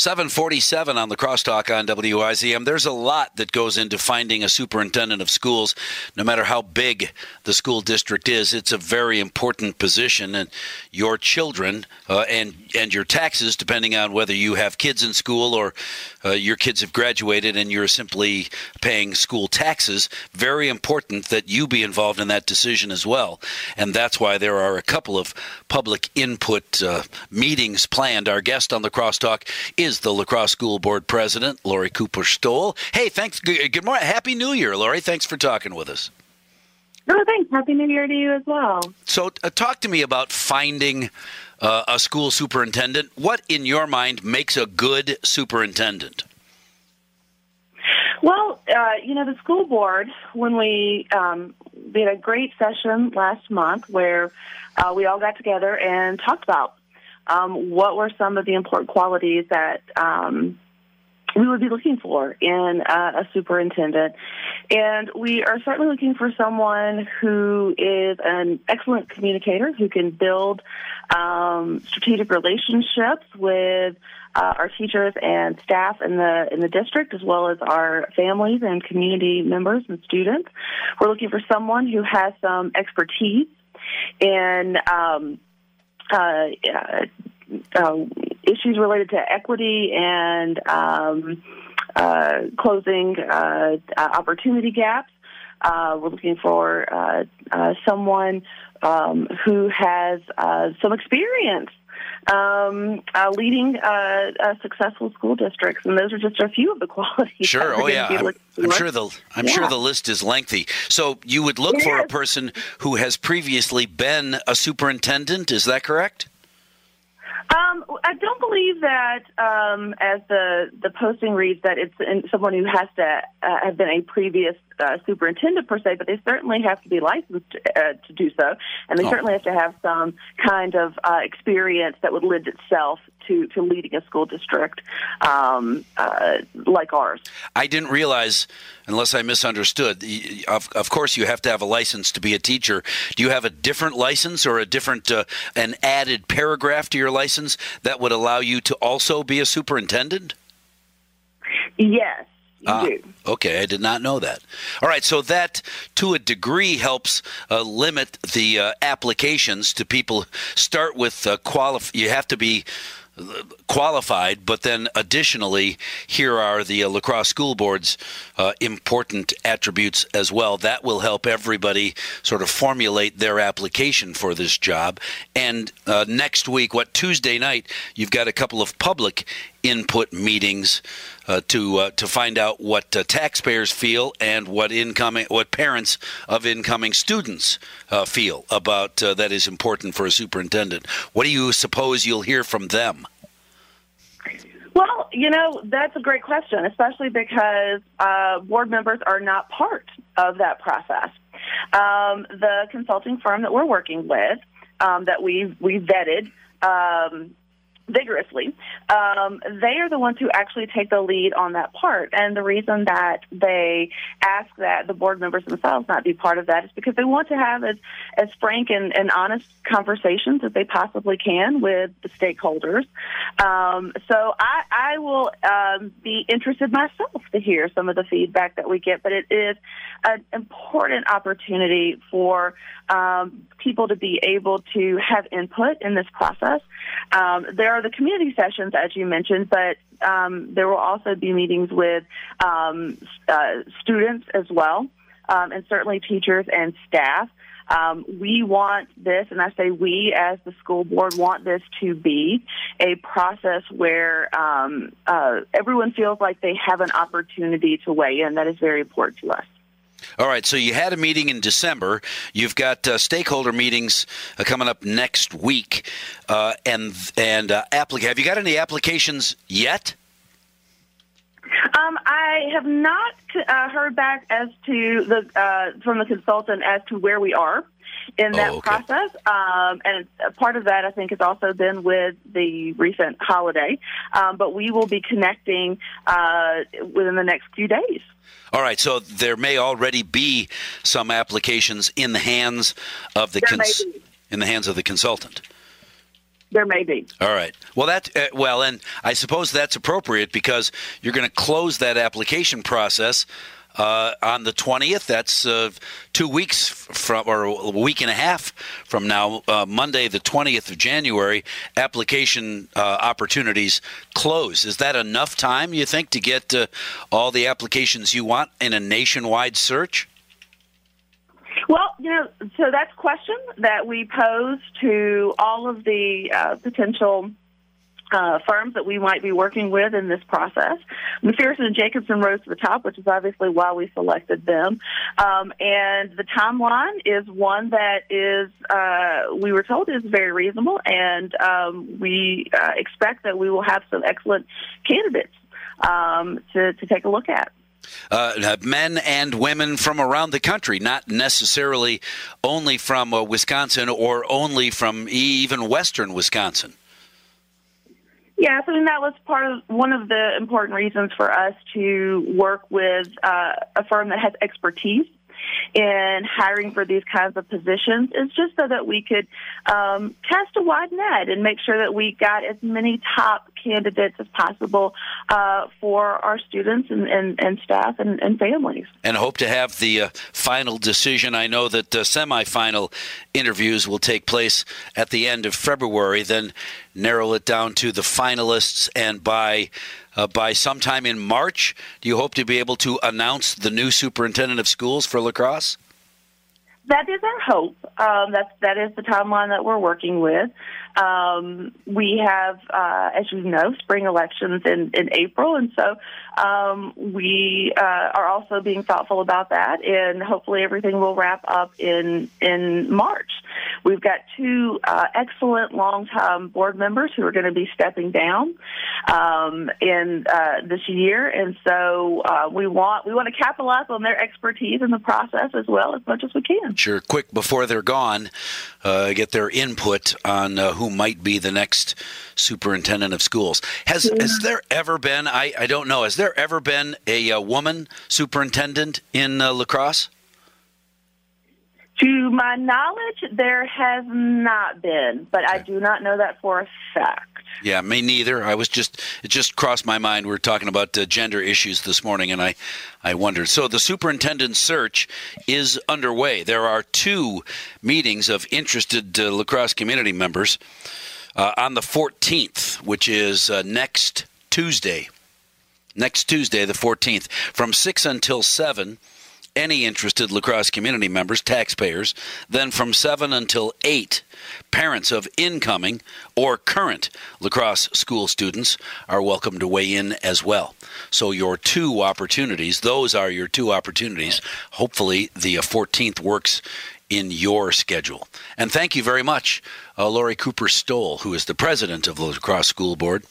747 on the crosstalk on WIZM. There's a lot that goes into finding a superintendent of schools, no matter how big the school district is. It's a very important position, and your children uh, and and your taxes, depending on whether you have kids in school or uh, your kids have graduated and you're simply paying school taxes, very important that you be involved in that decision as well. And that's why there are a couple of public input uh, meetings planned. Our guest on the crosstalk is the La Crosse School Board President, Lori Cooper Stoll. Hey, thanks. Good morning. Happy New Year, Lori. Thanks for talking with us. Oh, thanks. Happy New Year to you as well. So, uh, talk to me about finding uh, a school superintendent. What, in your mind, makes a good superintendent? Well, uh, you know, the school board, when we um, did a great session last month where uh, we all got together and talked about um, what were some of the important qualities that um, we would be looking for in a superintendent. And we are certainly looking for someone who is an excellent communicator, who can build um, strategic relationships with uh, our teachers and staff in the in the district, as well as our families and community members and students. We're looking for someone who has some expertise in um, uh, uh, issues related to equity and um, uh, closing uh, opportunity gaps. Uh, we're looking for uh, uh, someone um, who has some experience um, leading successful school districts, and those are just a few of the qualities. Sure. Oh, yeah. I'm, I'm, sure the I'm yeah. sure the list is lengthy. So you would look it for is. a person who has previously been a superintendent. Is that correct? Um, I don't believe that, um, as the the posting reads, that it's someone who has to uh, have been a previous uh, superintendent per se, but they certainly have to be licensed uh, to do so, and they oh. certainly have to have some kind of uh, experience that would lend itself to, to leading a school district um, uh, like ours. I didn't realize, unless I misunderstood. Of, of course, you have to have a license to be a teacher. Do you have a different license or a different uh, an added paragraph to your license that would allow you to also be a superintendent? Yes. Ah, okay, I did not know that. All right, so that to a degree helps uh, limit the uh, applications to people. Start with uh. You have to be qualified, but then additionally, here are the uh, La Crosse School Board's uh, important attributes as well. That will help everybody sort of formulate their application for this job. And uh, next week, what Tuesday night, you've got a couple of public input meetings uh, to uh, to find out what uh, taxpayers feel and what incoming what parents of incoming students uh, feel about uh, that is important for a superintendent. What do you suppose you'll hear from them? Well, you know that's a great question, especially because uh, board members are not part of that process. Um, the consulting firm that we're working with, um, that we we vetted. Um, vigorously, um, they are the ones who actually take the lead on that part. And the reason that they ask that the board members themselves not be part of that is because they want to have as, as frank and, and honest conversations as they possibly can with the stakeholders. Um, so I, I will um, be interested myself to hear some of the feedback that we get, but it is an important opportunity for um, people to be able to have input in this process. Um, there are the community sessions, as you mentioned, but um, there will also be meetings with um, uh, students as well, um, and certainly teachers and staff. Um, we want this, and I say we as the school board want this to be a process where um, uh, everyone feels like they have an opportunity to weigh in. That is very important to us. All right, so you had a meeting in December. You've got uh, stakeholder meetings uh, coming up next week, uh, and and uh, Have you got any applications yet? Um, I have not uh, heard back as to the uh, from the consultant as to where we are in that oh, okay. process. Um, and part of that, I think, has also been with the recent holiday. Um, but we will be connecting uh, within the next few days. All right, so there may already be some applications in the hands of the cons- in the hands of the consultant. There may be. All right. Well, that uh, well, and I suppose that's appropriate because you're going to close that application process uh, on the 20th. That's uh, two weeks from, or a week and a half from now, uh, Monday, the 20th of January. Application uh, opportunities close. Is that enough time, you think, to get uh, all the applications you want in a nationwide search? Well, you know, so that's a question that we pose to all of the uh, potential uh, firms that we might be working with in this process. McPherson and Jacobson rose to the top, which is obviously why we selected them. Um, and the timeline is one that is, uh, we were told, is very reasonable, and um, we uh, expect that we will have some excellent candidates um, to, to take a look at. Uh, men and women from around the country, not necessarily only from uh, Wisconsin or only from even western Wisconsin. Yes, I mean that was part of one of the important reasons for us to work with uh, a firm that has expertise in hiring for these kinds of positions is just so that we could um, cast a wide net and make sure that we got as many top candidates as possible uh, for our students and, and, and staff and, and, families. And hope to have the uh, final decision. I know that uh, semifinal interviews will take place at the end of February, then narrow it down to the finalists, and by uh, by sometime in March, do you hope to be able to announce the new superintendent of schools for La Crosse? That is our hope. Um, that's that is the timeline that we're working with. Um, we have, uh, as you know, spring elections in, in April, and so um, we uh, are also being thoughtful about that, and hopefully everything will wrap up in in March. We've got two uh, excellent longtime board members who are going to be stepping down um, in uh, this year, and so uh, we want we want to capitalize on their expertise in the process as well as much as we can. Sure, quick before they're gone, uh, get their input on uh, who might be the next superintendent of schools. Has yeah. has there ever been? I, I don't know. Has there ever been a, a woman superintendent in uh, La Crosse? To my knowledge, there has not been, but okay. I do not know that for a fact. Yeah, me neither. I was just it just crossed my mind. We are talking about uh, gender issues this morning, and I I wondered. So the superintendent search is underway. There are two meetings of interested uh, La Crosse community members uh, on the 14th, which is uh, next Tuesday. Next Tuesday, the 14th, from six until seven any interested La Crosse community members, taxpayers. Then from 7 until 8, parents of incoming or current La Crosse school students are welcome to weigh in as well. So your two opportunities, those are your two opportunities. Hopefully the 14th works in your schedule. And thank you very much, uh, Lori Cooper Stoll, who is the president of the La Crosse School Board